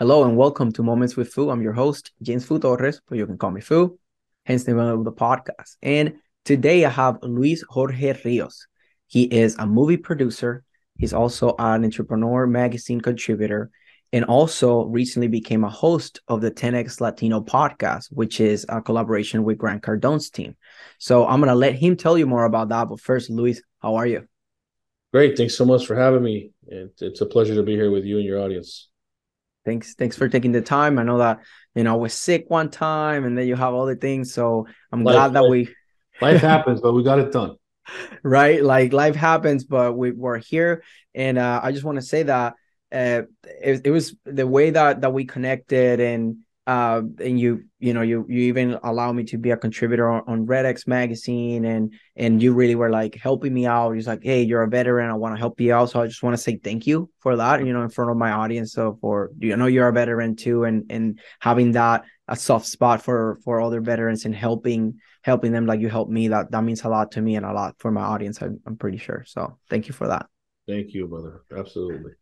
Hello and welcome to Moments with Foo. I'm your host, James Foo Torres, but you can call me Foo, hence the name of the podcast. And today I have Luis Jorge Rios. He is a movie producer. He's also an entrepreneur magazine contributor and also recently became a host of the 10x Latino podcast, which is a collaboration with Grant Cardone's team. So I'm going to let him tell you more about that. But first, Luis, how are you? Great. Thanks so much for having me. It's a pleasure to be here with you and your audience thanks thanks for taking the time. I know that you know I was sick one time and then you have all the things so i'm life, glad that life, we life happens but we got it done. Right? Like life happens but we were here. And uh, i just want to say that uh, it, it was the way that that we connected and uh, and you you know you you even allow me to be a contributor on, on Red X magazine and and you really were like helping me out. He's like, hey, you're a veteran. I want to help you out. So I just want to say thank you for that. You know, in front of my audience. So for you know you're a veteran too, and and having that a soft spot for for other veterans and helping helping them like you helped me that that means a lot to me and a lot for my audience. I'm, I'm pretty sure. So thank you for that. Thank you, brother. Absolutely.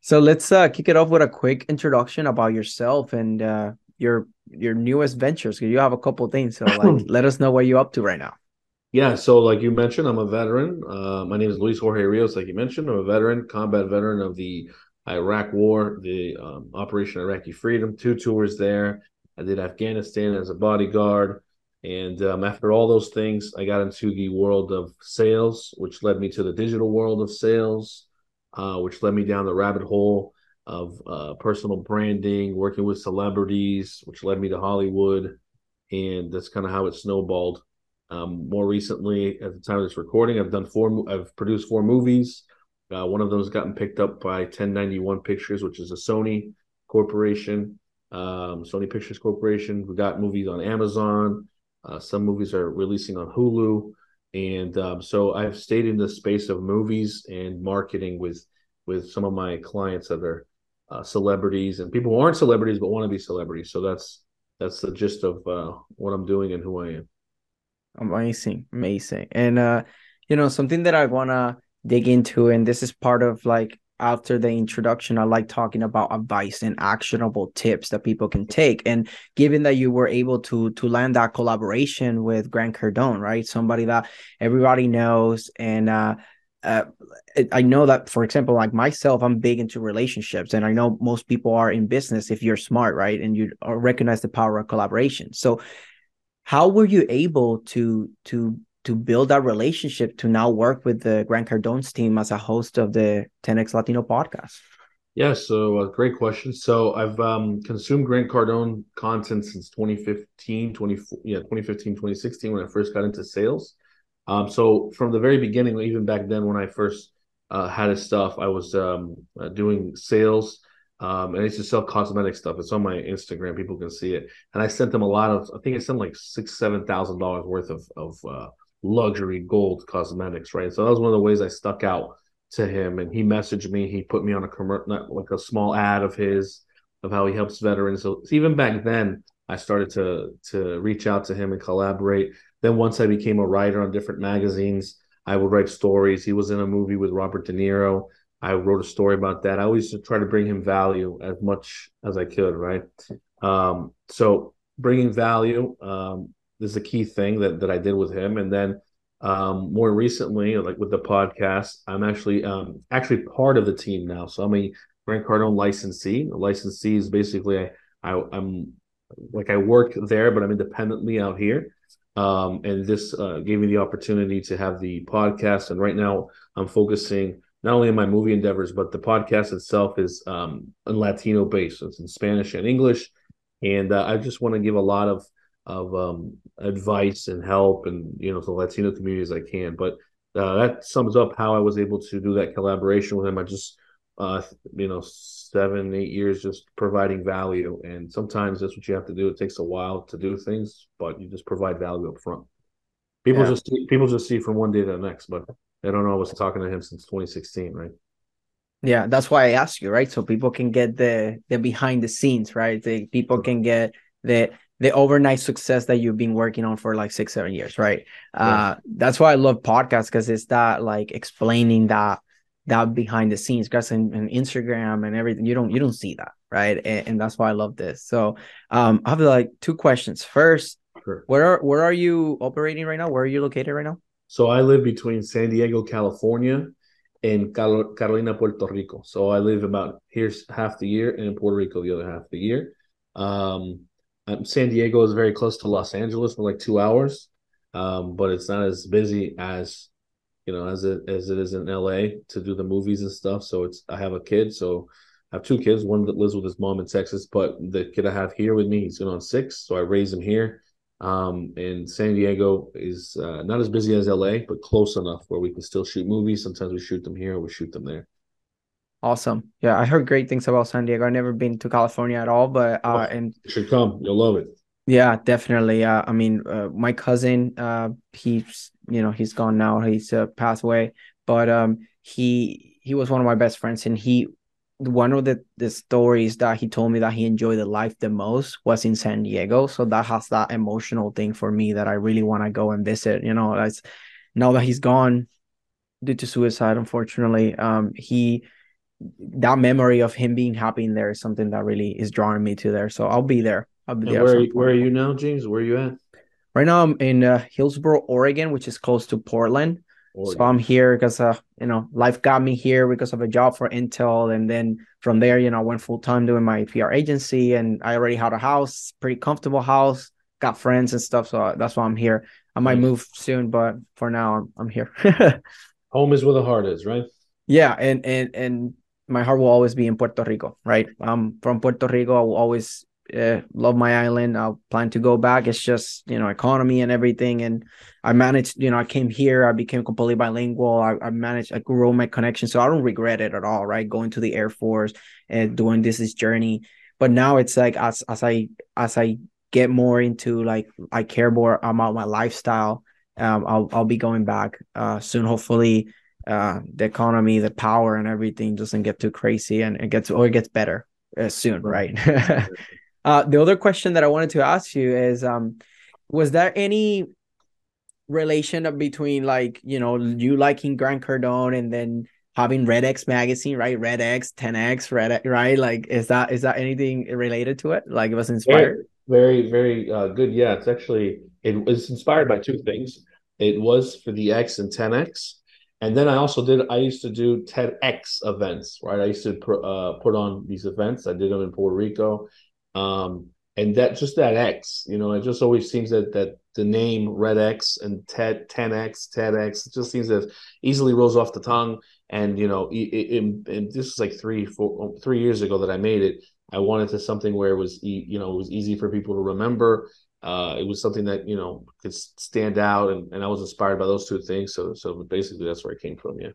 So let's uh, kick it off with a quick introduction about yourself and uh, your your newest ventures. You have a couple things, so like let us know what you're up to right now. Yeah, so like you mentioned, I'm a veteran. Uh, my name is Luis Jorge Rios, like you mentioned. I'm a veteran, combat veteran of the Iraq War, the um, Operation Iraqi Freedom, two tours there. I did Afghanistan as a bodyguard. And um, after all those things, I got into the world of sales, which led me to the digital world of sales, uh, which led me down the rabbit hole of uh, personal branding, working with celebrities, which led me to Hollywood, and that's kind of how it snowballed. Um, more recently, at the time of this recording, I've done four. I've produced four movies. Uh, one of them has gotten picked up by 1091 Pictures, which is a Sony corporation, um, Sony Pictures Corporation. We got movies on Amazon. Uh, some movies are releasing on Hulu, and um, so I've stayed in the space of movies and marketing with with some of my clients that are uh, celebrities and people who aren't celebrities but want to be celebrities. So that's that's the gist of uh, what I'm doing and who I am. Amazing, amazing, and uh, you know something that I wanna dig into, and this is part of like after the introduction, I like talking about advice and actionable tips that people can take. And given that you were able to to land that collaboration with Grant Cardone, right? Somebody that everybody knows and uh uh, I know that, for example, like myself, I'm big into relationships, and I know most people are in business if you're smart, right? And you recognize the power of collaboration. So, how were you able to to to build that relationship to now work with the Grant Cardone's team as a host of the 10x Latino podcast? Yeah, so uh, great question. So I've um, consumed Grant Cardone content since 2015, 20, yeah, 2015, 2016 when I first got into sales. Um, so from the very beginning, even back then when I first uh, had his stuff, I was um, uh, doing sales. Um, and I used to sell cosmetic stuff. It's on my Instagram; people can see it. And I sent them a lot of. I think I sent like six, seven thousand dollars worth of of uh, luxury gold cosmetics, right? So that was one of the ways I stuck out to him. And he messaged me. He put me on a commercial, like a small ad of his of how he helps veterans. So even back then, I started to to reach out to him and collaborate. Then once I became a writer on different magazines, I would write stories. He was in a movie with Robert De Niro. I wrote a story about that. I always try to bring him value as much as I could, right? Um, so bringing value um, is a key thing that that I did with him. And then um, more recently, like with the podcast, I'm actually um, actually part of the team now. So I'm a Grant Cardone licensee. A licensee is basically I, I I'm like I work there, but I'm independently out here. Um, and this uh, gave me the opportunity to have the podcast. And right now, I'm focusing not only on my movie endeavors, but the podcast itself is um, Latino based. It's in Spanish and English, and uh, I just want to give a lot of of um, advice and help, and you know, to the Latino community as I can. But uh, that sums up how I was able to do that collaboration with him. I just uh, you know, seven, eight years just providing value. And sometimes that's what you have to do. It takes a while to do things, but you just provide value up front. People yeah. just people just see from one day to the next, but they don't know I was talking to him since 2016, right? Yeah, that's why I asked you, right? So people can get the the behind the scenes, right? The people can get the the overnight success that you've been working on for like six, seven years, right? Yeah. Uh that's why I love podcasts because it's that like explaining that that behind the scenes guys and, and instagram and everything you don't you don't see that right? And, and, that's why i love this. So um i have like two questions. First sure. where are where are you operating right now? Where are you located right now? So i live between san diego california and carolina puerto rico. So i live about here's half the year and in puerto rico the other half of the year. Um san diego is very close to los angeles for like two hours. Um but it's not as busy as you know, as it as it is in LA to do the movies and stuff. So it's I have a kid, so I have two kids, one that lives with his mom in Texas, but the kid I have here with me, he's going on six, so I raise him here. Um, and San Diego is uh, not as busy as LA, but close enough where we can still shoot movies. Sometimes we shoot them here, or we shoot them there. Awesome. Yeah, I heard great things about San Diego. I've never been to California at all, but uh, oh, and you should come. You'll love it. Yeah, definitely. Uh, I mean, uh, my cousin, uh, he's you know he's gone now. He's uh, passed away, but um, he he was one of my best friends, and he one of the the stories that he told me that he enjoyed the life the most was in San Diego. So that has that emotional thing for me that I really want to go and visit. You know, as now that he's gone due to suicide, unfortunately, um, he that memory of him being happy in there is something that really is drawing me to there. So I'll be there. I'll be there. Where, where are you now, James? Where are you at? Right now, I'm in uh, Hillsboro, Oregon, which is close to Portland. Oregon. So I'm here because uh, you know, life got me here because of a job for Intel, and then from there, you know, I went full time doing my PR agency, and I already had a house, pretty comfortable house, got friends and stuff. So that's why I'm here. I might move soon, but for now, I'm, I'm here. Home is where the heart is, right? Yeah, and and and my heart will always be in Puerto Rico, right? I'm from Puerto Rico. I will always uh, love my island. I'll plan to go back. It's just you know economy and everything. And I managed. You know, I came here. I became completely bilingual. I, I managed. I grew my connection, so I don't regret it at all. Right, going to the Air Force and doing this this journey. But now it's like as as I as I get more into like I care more about my lifestyle. Um, I'll I'll be going back uh, soon. Hopefully, uh, the economy, the power, and everything doesn't get too crazy, and it gets or it gets better uh, soon, right? Uh, the other question that I wanted to ask you is, um, was there any relation between like you know you liking Grant Cardone and then having Red X magazine, right? Red X, 10X, Red right? Like, is that is that anything related to it? Like, it was inspired. Very, very, very uh, good. Yeah, it's actually it was inspired by two things. It was for the X and 10X, and then I also did. I used to do TEDx events, right? I used to put, uh, put on these events. I did them in Puerto Rico, um, and that just that X, you know, it just always seems that that the name Red X and TED 10X, TEDx, it just seems that easily rolls off the tongue. And you know, it, it, it, this is like three, four, three years ago that I made it. I wanted to something where it was, you know, it was easy for people to remember. Uh, it was something that you know could stand out, and, and I was inspired by those two things. So, so basically, that's where it came from. Yeah,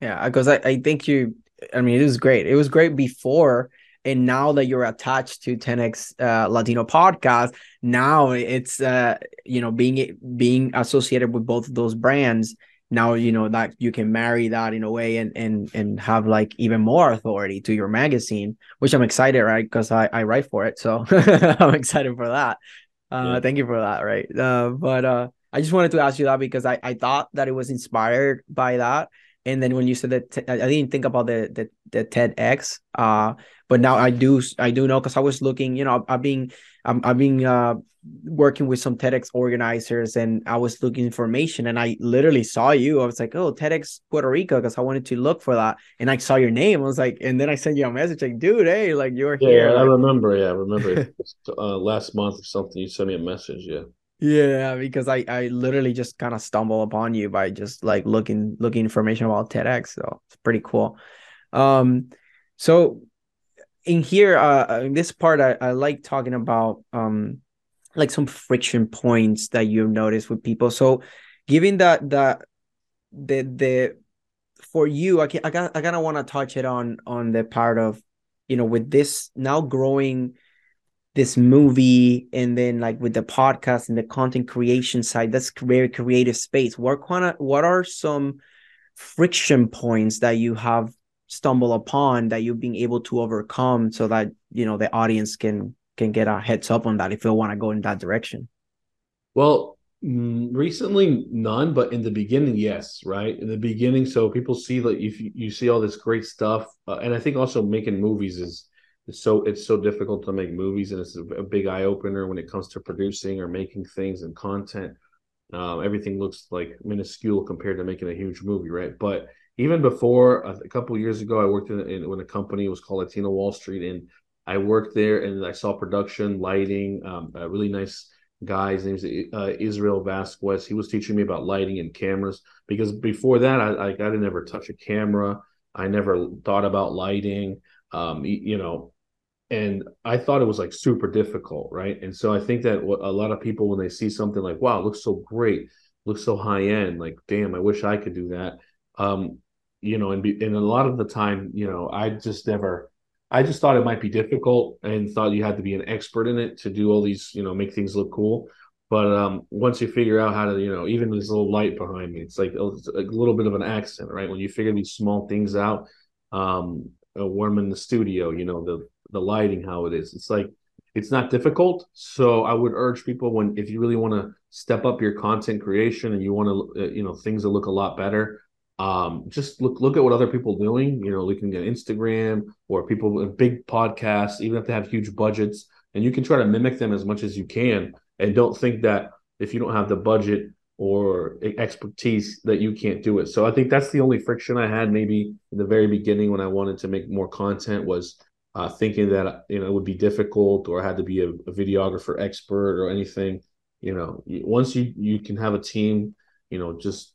yeah, because I, I think you. I mean, it was great. It was great before and now that you're attached to 10x uh, latino podcast now it's uh, you know being being associated with both of those brands now you know that you can marry that in a way and and and have like even more authority to your magazine which i'm excited right? Because i i write for it so i'm excited for that. Uh yeah. thank you for that right? Uh but uh i just wanted to ask you that because i i thought that it was inspired by that and then when you said that I didn't think about the the, the TEDx uh but now I do I do know because I was looking, you know, I've been I'm I've been uh, working with some TEDx organizers and I was looking information and I literally saw you. I was like, oh, TEDx Puerto Rico because I wanted to look for that and I saw your name. I was like, and then I sent you a message like, dude, hey, like you're yeah, here. Yeah, I remember. Yeah, I remember. uh, last month or something, you sent me a message. Yeah. Yeah, because I I literally just kind of stumble upon you by just like looking looking information about TEDx. So it's pretty cool. Um, so in here, uh, uh, in this part, I, I like talking about um, like some friction points that you've noticed with people. So, given that that the the for you, I can, I I kind of want to touch it on on the part of, you know, with this now growing this movie and then like with the podcast and the content creation side that's very creative space. What kind of what are some friction points that you have stumbled upon that you've been able to overcome so that you know the audience can can get a heads up on that if they want to go in that direction? Well mm, recently none but in the beginning yes right? In the beginning so people see that if you, you see all this great stuff uh, and i think also making movies is it's so it's so difficult to make movies and it's a, a big eye opener when it comes to producing or making things and content. Um, everything looks like minuscule compared to making a huge movie right? But even before a couple years ago i worked in, in when a company was called latino wall street and i worked there and i saw production lighting um, a really nice guy. His name's uh, israel vasquez. He was teaching me about lighting and cameras because before that i, I, I didn't ever touch a camera. I never thought about lighting. Um, you know and I thought it was like super difficult, right? And so I think that a lot of people when they see something like, "Wow, looks so great, looks so high end," like, "Damn, I wish I could do that." Um, you know, and be, and a lot of the time, you know, I just never, I just thought it might be difficult and thought you had to be an expert in it to do all these, you know, make things look cool. But um, once you figure out how to, you know, even this little light behind me, it's like it's a little bit of an accent, right? When you figure these small things out, um, uh, warm in the studio, you know, the the lighting, how it is. It's like it's not difficult. So I would urge people when if you really want to step up your content creation and you want to, uh, you know, things that look a lot better. Um, just look look at what other people doing. You know, looking at Instagram or people with big podcasts, even if they have huge budgets, and you can try to mimic them as much as you can. And don't think that if you don't have the budget or expertise that you can't do it. So I think that's the only friction I had maybe in the very beginning when I wanted to make more content was uh, thinking that you know it would be difficult or I had to be a, a, videographer expert or anything. You know, once you you can have a team, you know, just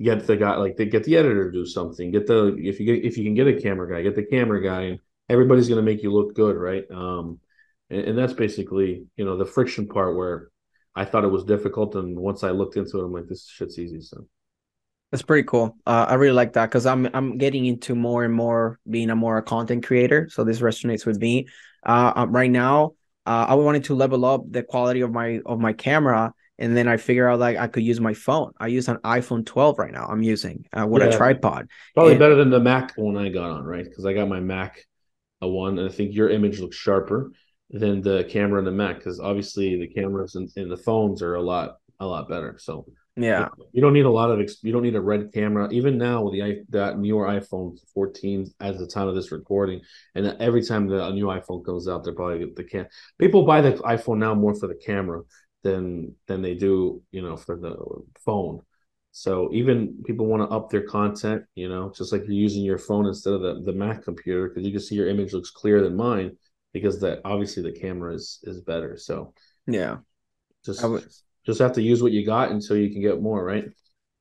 get the guy like they get the editor to do something. Get the if you get if you can get a camera guy, get the camera guy, and everybody's to make you look good, right? Um, and, and that's basically you know the friction part where I thought it was difficult, and once I looked into it, I'm like, this shit's easy. So that's pretty cool. Uh, I really like that because I'm I'm getting into more and more being a more a content creator. So this resonates with me. Uh, um, right now, uh, I wanted to level up the quality of my of my camera, and then I figure out like I could use my phone. I use an iPhone 12 right now. I'm using uh, with yeah. a tripod. Probably and, better than the Mac one I got on, right? Because I got my Mac a one, and I think your image looks sharper than the camera in the Mac because obviously the cameras and, in the phones are a lot a lot better. So yeah, you don't need a lot of you don't need a red camera. Even now with the that newer iPhone 14 at the time of this recording, and every time the a new iPhone comes out, they're probably the can people buy the iPhone now more for the camera than than they do you know for the phone. So even people want to up their content, you know, just like you're using your phone instead of the, the Mac computer because you can see your image looks clearer than mine because that obviously the camera is is better. So yeah, just just have to use what you got until you can get more, right?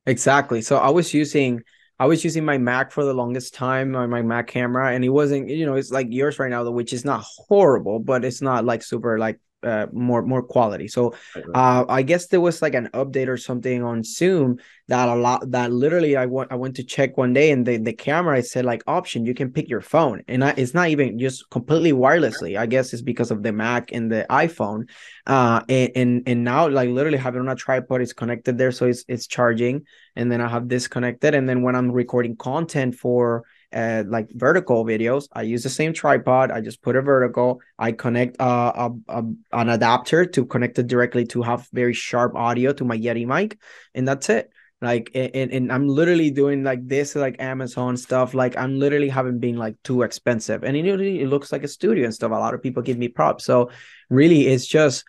Exactly. So I was using I was using my Mac for the longest time on my Mac camera, and it wasn't, you know, it's like yours right now, which is not horrible, but it's not like super like uh, more more quality. So uh, I guess there was like an update or something on Zoom that a lot that literally I went I went to check one day and the the camera said like option you can pick your phone and I, it's not even just completely wirelessly. I guess it's because of the Mac and the iPhone. Uh, and and, and now like literally having on a tripod is connected there, so it's it's charging, and then I have this connected, and then when I'm recording content for uh, like vertical videos, I use the same tripod. I just put a vertical. I connect uh, a, a, an adapter to connect it directly to have very sharp audio to my Yeti mic, and that's it. Like, and, and I'm literally doing like this, like Amazon stuff. Like, I'm literally haven't been like too expensive, and it, it looks like a studio and stuff. A lot of people give me props. So, really, it's just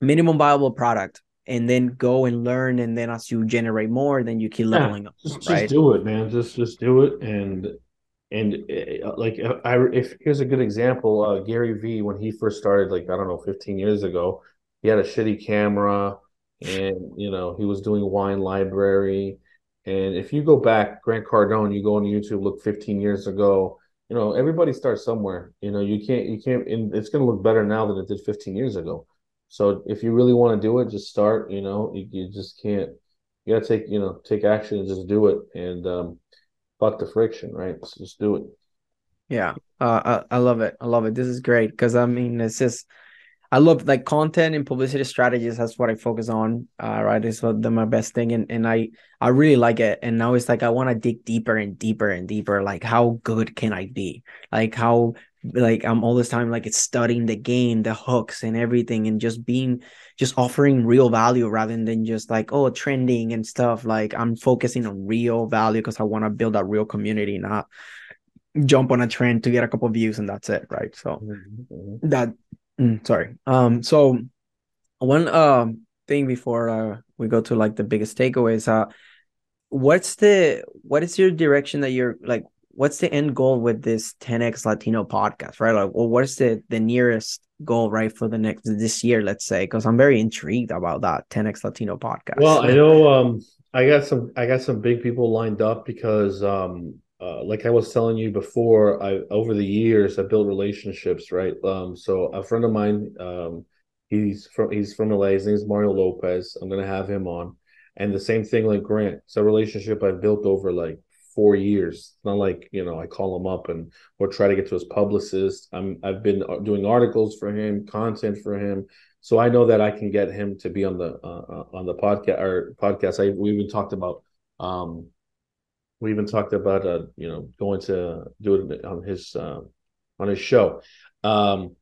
minimum viable product and then go and learn and then as you generate more then you keep leveling yeah, up just, right? just do it man. Just just do it. And and uh, like i if here's a good example uh, gary vee when he first started like i don't know 15 years ago he had a shitty camera and you know he was doing wine library. And if you go back grant cardone you go on youtube look 15 years ago you know everybody starts somewhere. You know you can't you can't and it's going to look better now than it did 15 years ago so if you really want to do it, just start. You know, you, you just can't You gotta take you know take action and just do it and um, fuck the friction, right? So just do it. Yeah, uh, I, I love it. I love it. This is great because I mean, it's just I love like content and publicity strategies. That's what I focus on. Uh, right, it's what the, my best thing, and and I I really like it. And now it's like I want to dig deeper and deeper and deeper. Like, how good can I be? Like, how like I'm all this time like it's studying the game, the hooks and everything, and just being just offering real value rather than just like oh trending and stuff. Like I'm focusing on real value because I want to build a real community, not jump on a trend to get a couple views and that's it, right? So mm-hmm. that Mm, sorry. Um. So one uh thing before uh we go to like the biggest takeaways. Uh, what's the what is your direction that you're like? What's the end goal with this 10x Latino podcast? Right. Like, well, what's the the nearest goal right for the next this year? Let's say because I'm very intrigued about that 10x Latino podcast. Well, I know um I got some I got some big people lined up because um uh, like I was telling you before, I over the years I built relationships, right? Um, so a friend of mine, um, he's from he's from LA. His is Mario Lopez. I'm gonna have him on, and the same thing like Grant. It's a relationship I've built over like four years. It's not like you know I call him up and or try to get to his publicist. I'm I've been uh, doing articles for him, content for him, so I know that I can get him to be on the uh, uh on the podcast or podcast. I we even talked about um we even talked about uh, you know going to do it on his uh, on his show. Um,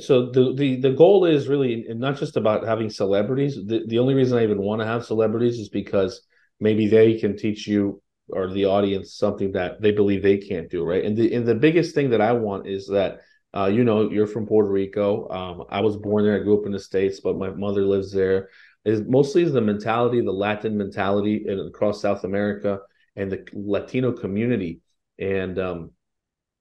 so the, the the goal is really not just about having celebrities. The the only reason I even want to have celebrities is because maybe they can teach you or the audience something that they believe they can't do, right? And the and the biggest thing that I want is that uh, you know you're from Puerto Rico. Um, I was born there. I grew up in the states, but my mother lives there. Is mostly is the mentality, the Latin mentality, in, across South America and the Latino community, and um,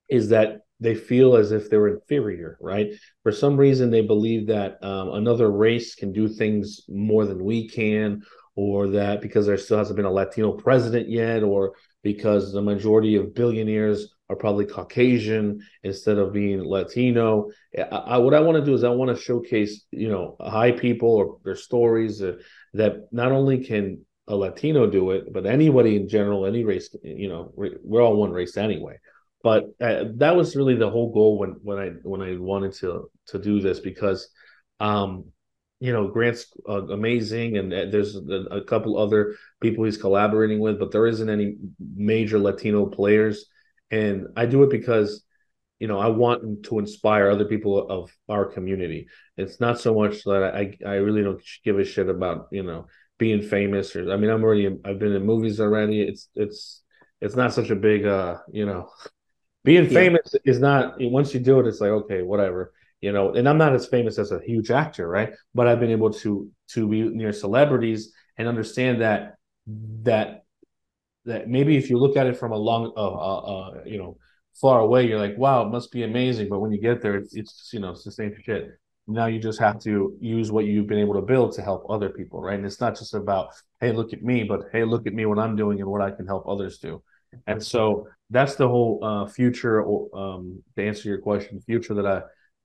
is that they feel as if they're inferior, right? For some reason, they believe that um, another race can do things more than we can, or that because there still hasn't been a Latino president yet, or because the majority of billionaires are probably Caucasian instead of being Latino. I, I, what I want to do is I want to showcase, you know, high people or their stories that not only can a Latino do it, but anybody in general, any race, you know, we're all one race anyway. But uh, that was really the whole goal when when I when I wanted to to do this because, um, you know, Grant's uh, amazing, and uh, there's a, a, couple other people he's collaborating with, but there isn't any major Latino players, and I do it because. You know, I want to inspire other people of our community. It's not so much that I I really don't give a shit about you know being famous or I mean I'm already I've been in movies already. It's it's it's not such a big uh you know being famous yeah. is not once you do it it's like okay whatever you know and I'm not as famous as a huge actor right? But I've been able to to be near celebrities and understand that that that maybe if you look at it from a long uh, uh, uh you know far away you're like wow it must be amazing. But when you get there it's, it's you know it's the same shit. Now you just have to use what you've been able to build to help other people right? And it's not just about hey look at me but hey look at me what i'm doing and what i can help others do. And so that's the whole uh, future um, to answer your question future that i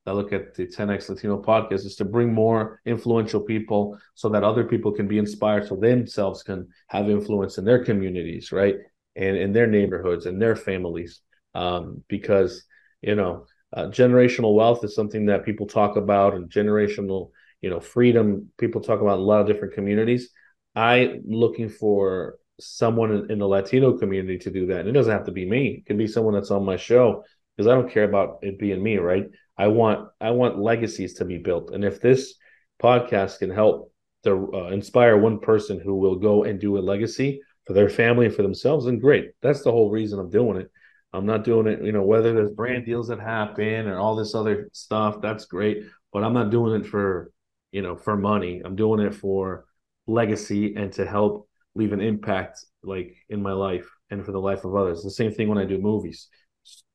I look at the 10x Latino podcast is to bring more influential people so that other people can be inspired so themselves can have influence in their communities, right? And in their neighborhoods and their families. Um, because, you know, uh, generational wealth is something that people talk about and generational you know freedom people talk about a lot of different communities i looking for someone in, in the latino community to do that and it doesn't have to be me it can be someone that's on my show because i don't care about it being me right i want i want legacies to be built and if this podcast can help to uh, inspire one person who will go and do a legacy for their family and for themselves then great that's the whole reason i'm doing it I'm not doing it, you know, whether there's brand deals that happen and all this other stuff, that's great. But I'm not doing it for, you know, for money. I'm doing it for legacy and to help leave an impact like in my life and for the life of others. The same thing when I do movies.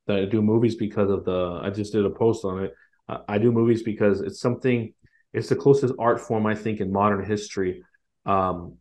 I do movies because of the I just did a post on it. I do movies because it's something it's the closest art form I think in modern history um,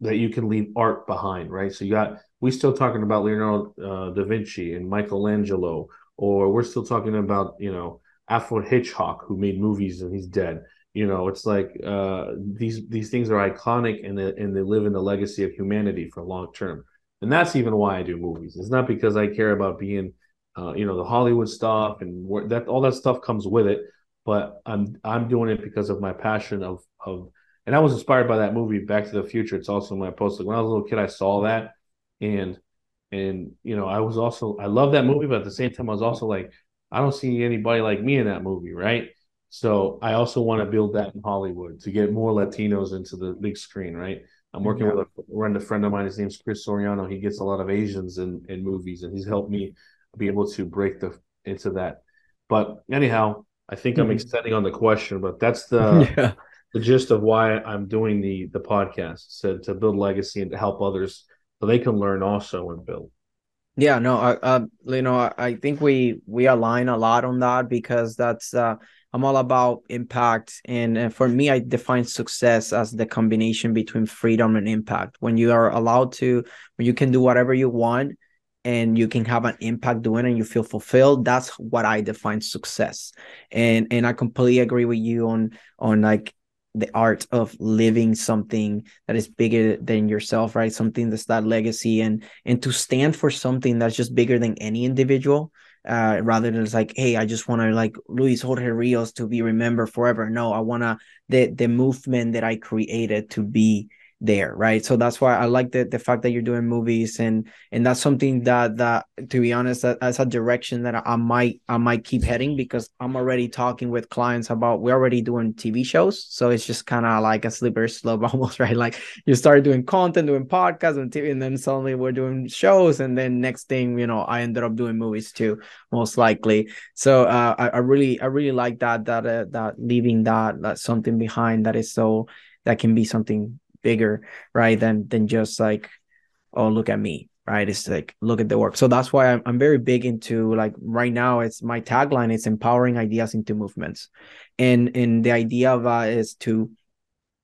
that you can leave art behind, right? So you got we still talking about Leonardo uh, da Vinci and Michelangelo, or we're still talking about you know Alfred Hitchcock who made movies and he's dead. you know it's like uh, these these things are iconic and they, and they live in the legacy of humanity for long term and that's even why i do movies it's not because i care about being uh, you know the hollywood stuff and that all that stuff comes with it but i'm i'm doing it because of my passion of of and i was inspired by that movie back to the future it's also in my post like when i was a little kid i saw that and and you know i was also i love that movie but at the same time i was also like i don't see anybody like me in that movie right so I also want to build that in Hollywood to get more Latinos into the big screen, right? I'm working yeah. with a friend, a friend of mine. His name's Chris Soriano. He gets a lot of Asians in, in movies, and he's helped me be able to break the into that. But anyhow, I think mm-hmm. I'm extending on the question, but that's the yeah. the gist of why I'm doing the the podcast so to build legacy and to help others so they can learn also and build. Yeah, no, I, uh, you know, I, I think we we align a lot on that because that's uh I'm all about impact. And, and for me, I define success as the combination between freedom and impact. When you are allowed to, when you can do whatever you want and you can have an impact doing it and you feel fulfilled, that's what I define success. And and I completely agree with you on on like the art of living something that is bigger than yourself right something that's that legacy and and to stand for something that's just bigger than any individual uh, rather than it's like, hey, I just want to like Luis Jorge Rios to be remembered forever. No, I want to the the movement that I created to be there right? So that's why i like the, the fact that you're doing movies and and that's something that that to be honest that, that's a direction that i might i might keep heading because i'm already talking with clients about we're already doing tv shows so it's just kind of like a slippery slope almost right? Like you start doing content doing podcasts and tv and then suddenly we're doing shows and then next thing you know i ended up doing movies too most likely. So uh i, I really i really like that that uh, that leaving that that something behind that is so that can be something bigger, right? Than than just like, oh, look at me, right? It's like look at the work. So that's why I'm I'm very big into like right now. It's my tagline. It's empowering ideas into movements, and and the idea of is to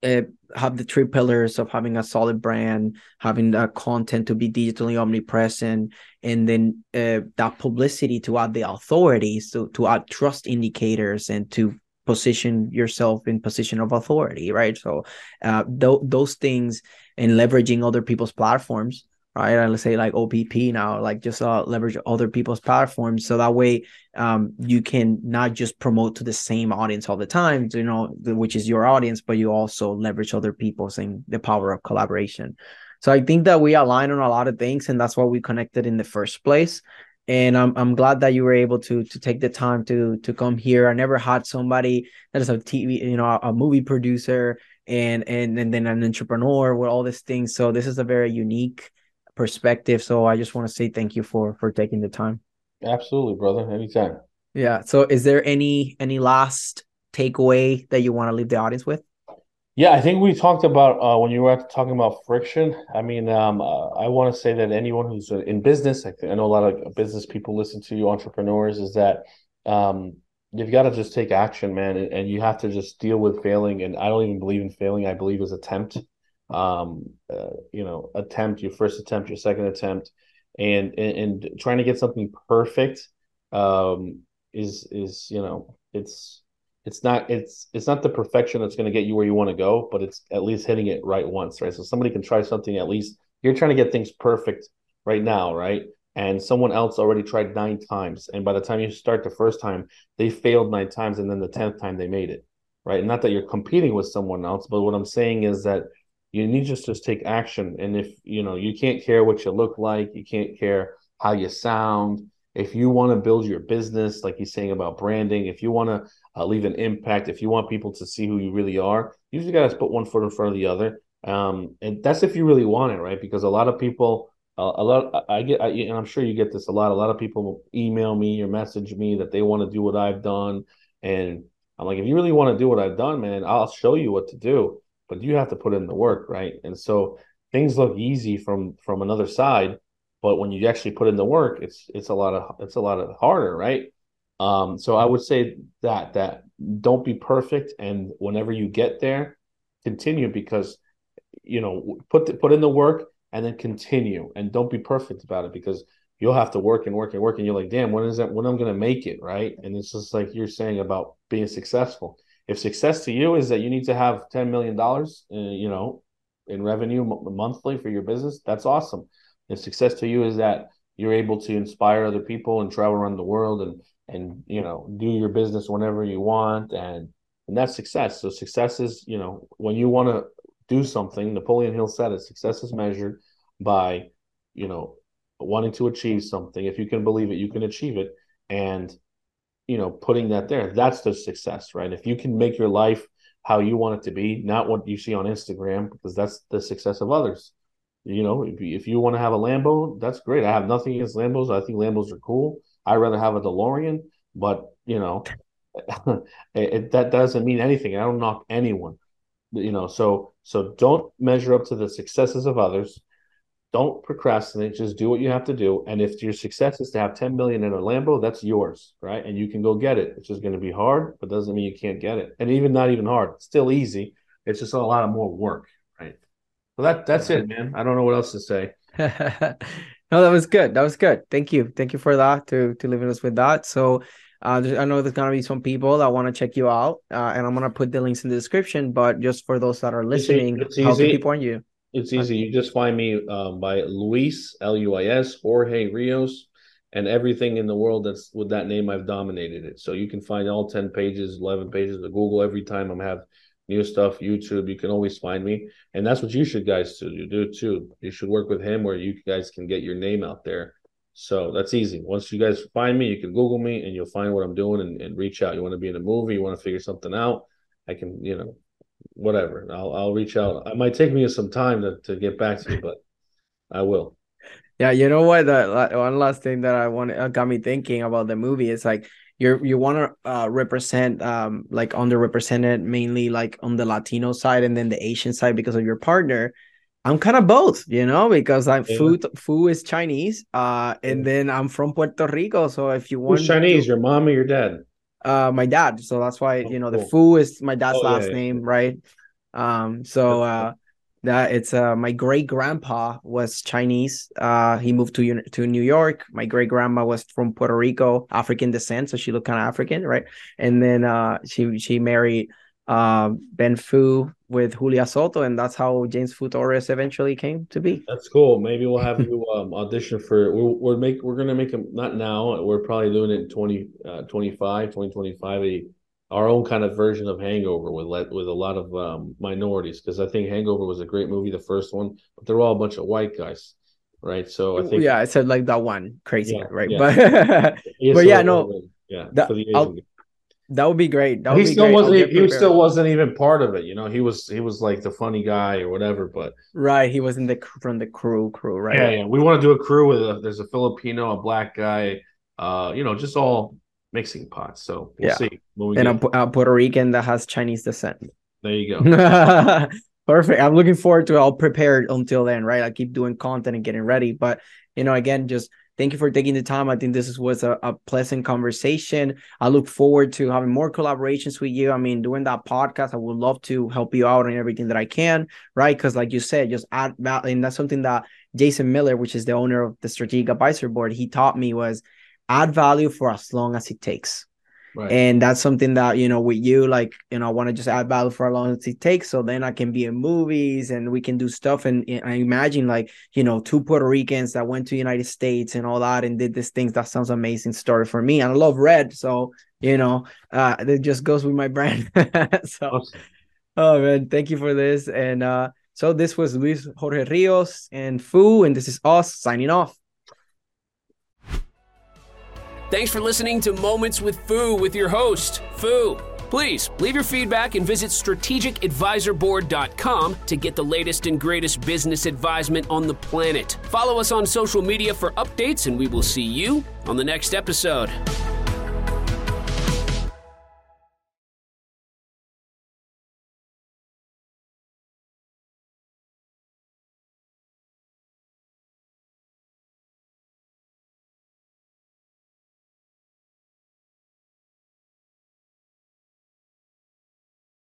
uh, have the three pillars of having a solid brand, having the content to be digitally omnipresent, and then uh, that publicity to add the authorities to to add trust indicators and to position yourself in position of authority right? So uh th- those things and leveraging other people's platforms right? And let's say like opp now like just uh, leverage other people's platforms. So that way um you can not just promote to the same audience all the time you know which is your audience but you also leverage other people's and the power of collaboration. So i think that we align on a lot of things and that's why we connected in the first place and I'm I'm glad that you were able to to take the time to to come here. I never had somebody that is a TV, you know, a, movie producer and and and then an entrepreneur with all these things. So this is a very unique perspective. So I just want to say thank you for for taking the time. Absolutely, brother. Anytime. Yeah. So is there any any last takeaway that you want to leave the audience with? Yeah, I think we talked about uh, when you were talking about friction. I mean, um, uh, I want to say that anyone who's uh, in business, I, I, know a lot of business people listen to you, entrepreneurs, is that um, you've got to just take action, man, and, and, you have to just deal with failing. And I don't even believe in failing; I believe is attempt. Um, uh, you know, attempt your first attempt, your second attempt, and and, and trying to get something perfect um, is is you know it's it's not it's it's not the perfection that's going to get you where you want to go, but it's at least hitting it right once, right? So somebody can try something at least. You're trying to get things perfect right now, right? And someone else already tried nine times, and by the time you start the first time, they failed nine times, and then the tenth time they made it, right? Not that you're competing with someone else, but what I'm saying is that you need to just take action. And if you know you can't care what you look like, you can't care how you sound. If you want to build your business, like he's saying about branding, if you want to uh, leave an impact. If you want people to see who you really are, you just got to put one foot in front of the other. Um, and that's if you really want it, right? Because a lot of people, uh, a lot, I get, I, and I'm sure you get this a lot. A lot of people email me or message me that they want to do what I've done, and I'm like, if you really want to do what I've done, man, I'll show you what to do, but you have to put in the work, right? And so things look easy from from another side, but when you actually put in the work, it's it's a lot of it's a lot of harder, right? Um, so I would say that that don't be perfect, and whenever you get there, continue because you know put the, put in the work and then continue, and don't be perfect about it because you'll have to work and work and work, and you're like, damn, when is that? When I'm going to make it, right? And it's just like you're saying about being successful. if success to you is that you need to have ten million dollars, uh, you know, in revenue m- monthly for your business, that's awesome. If success to you is that you're able to inspire other people and travel around the world and and you know do your business whenever you want and and that's success. So success is you know when you want to do something. Napoleon Hill said it. Success is measured by you know wanting to achieve something. If you can believe it, you can achieve it. And you know putting that there that's the success right if you can make your life how you want it to be not what you see on instagram because that's the success of others you know if you, if you want to have a lambo that's great. I have nothing against lambos. I think lambos are cool. I'd rather have a delorean but you know it, it, that doesn't mean anything. I don't knock anyone you know so so don't measure up to the successes of others. Don't procrastinate. Just do what you have to do. And if your success is to have 10 million in a lambo that's yours right? And you can go get it. It's just going to be hard but doesn't mean you can't get it. And even not even hard it's still easy. It's just a lot of more work so that that's it man i don't know what else to say no that was good that was good thank you thank you for that to to leaving us with that so uh, I know there's gonna be some people that want to check you out, uh, and I'm gonna put the links in the description. But just for those that are listening, it's how can easy. people find you? It's easy. You just find me um, by Luis L U I S Jorge Rios, and everything in the world that's with that name. I've dominated it. So you can find all ten pages, eleven pages of Google every time I'm have new stuff. YouTube, you can always find me, and that's what you should guys do. Do too. You should work with him where you guys can get your name out there. So that's easy. Once you guys find me, you can Google me and you'll find what I'm doing and, and reach out. You want to be in a movie, you want to figure something out. I can, you know, whatever. I'll I'll reach out. It might take me some time to, to get back to you, but I will. Yeah, you know what? The one last thing that I want uh, got me thinking about the movie is like you're you want to uh, represent um like underrepresented mainly like on the Latino side and then the Asian side because of your partner. I'm kind of both, you know, because I'm Yeah. food food is Chinese, uh, and Yeah. then I'm from Puerto Rico. So if you want Who's Chinese? Your mom or your dad? uh my dad so that's why Oh, you know the cool. Foo is my dad's Oh, last yeah, name right um so uh that it's uh my great grandpa was chinese uh he moved to to new york my great grandma was from puerto rico african descent so she looked kind of african right and then uh she she married uh ben foo with julia soto and that's how james foo torres eventually came to be That's cool. Maybe we'll have you um, audition for. We're, we're make we're gonna make them not now. We're probably doing it in 20, uh, 25, 2025, a our own kind of version of Hangover with let with a lot of um, minorities because I think Hangover was a great movie, the first one, but they're all a bunch of white guys, right? So I think yeah i said like that one crazy Yeah, guy, right yeah. but Yeah, But yeah, no, yeah, that- that would be great that would He still great. Wasn't. He still wasn't even part of it. You know, he was. He was like the funny guy or whatever. But Right, he was in the from the crew crew, right? yeah, yeah. We want to do a crew with a. There's a Filipino, a black guy. Uh, you know, just all mixing pot. So we'll Yeah. see And a, get. Pu- a Puerto Rican that has Chinese descent. there you go. Perfect. I'm looking forward to it. I'll prepare until then, right? I keep doing content and getting ready. But you know, again, just thank you for taking the time. I think this was a, a pleasant conversation. I look forward to having more collaborations with you. I mean, doing that podcast, I would love to help you out on everything that I can, right? Because like you said, just add value. And that's something that Jason Miller, which is the owner of the Strategic Advisor Board, he taught me was add value for as long as it takes. Right. and that's something that you know with you like you know i want to just add value for as long as it takes. So then i can be in movies and we can do stuff. And, and i imagine like you know two puerto ricans that went to the united states and all that and did these things. That sounds amazing story for me. And i love red. So you know uh it just goes with my brand. So Awesome. oh man thank you for this. And uh so this was luis jorge rios and foo. And this is us signing off Thanks for listening to Moments with Foo with your host, Foo. Please leave your feedback and visit strategicadvisorboard.com to get the latest and greatest business advisement on the planet. Follow us on social media for updates, and we will see you on the next episode.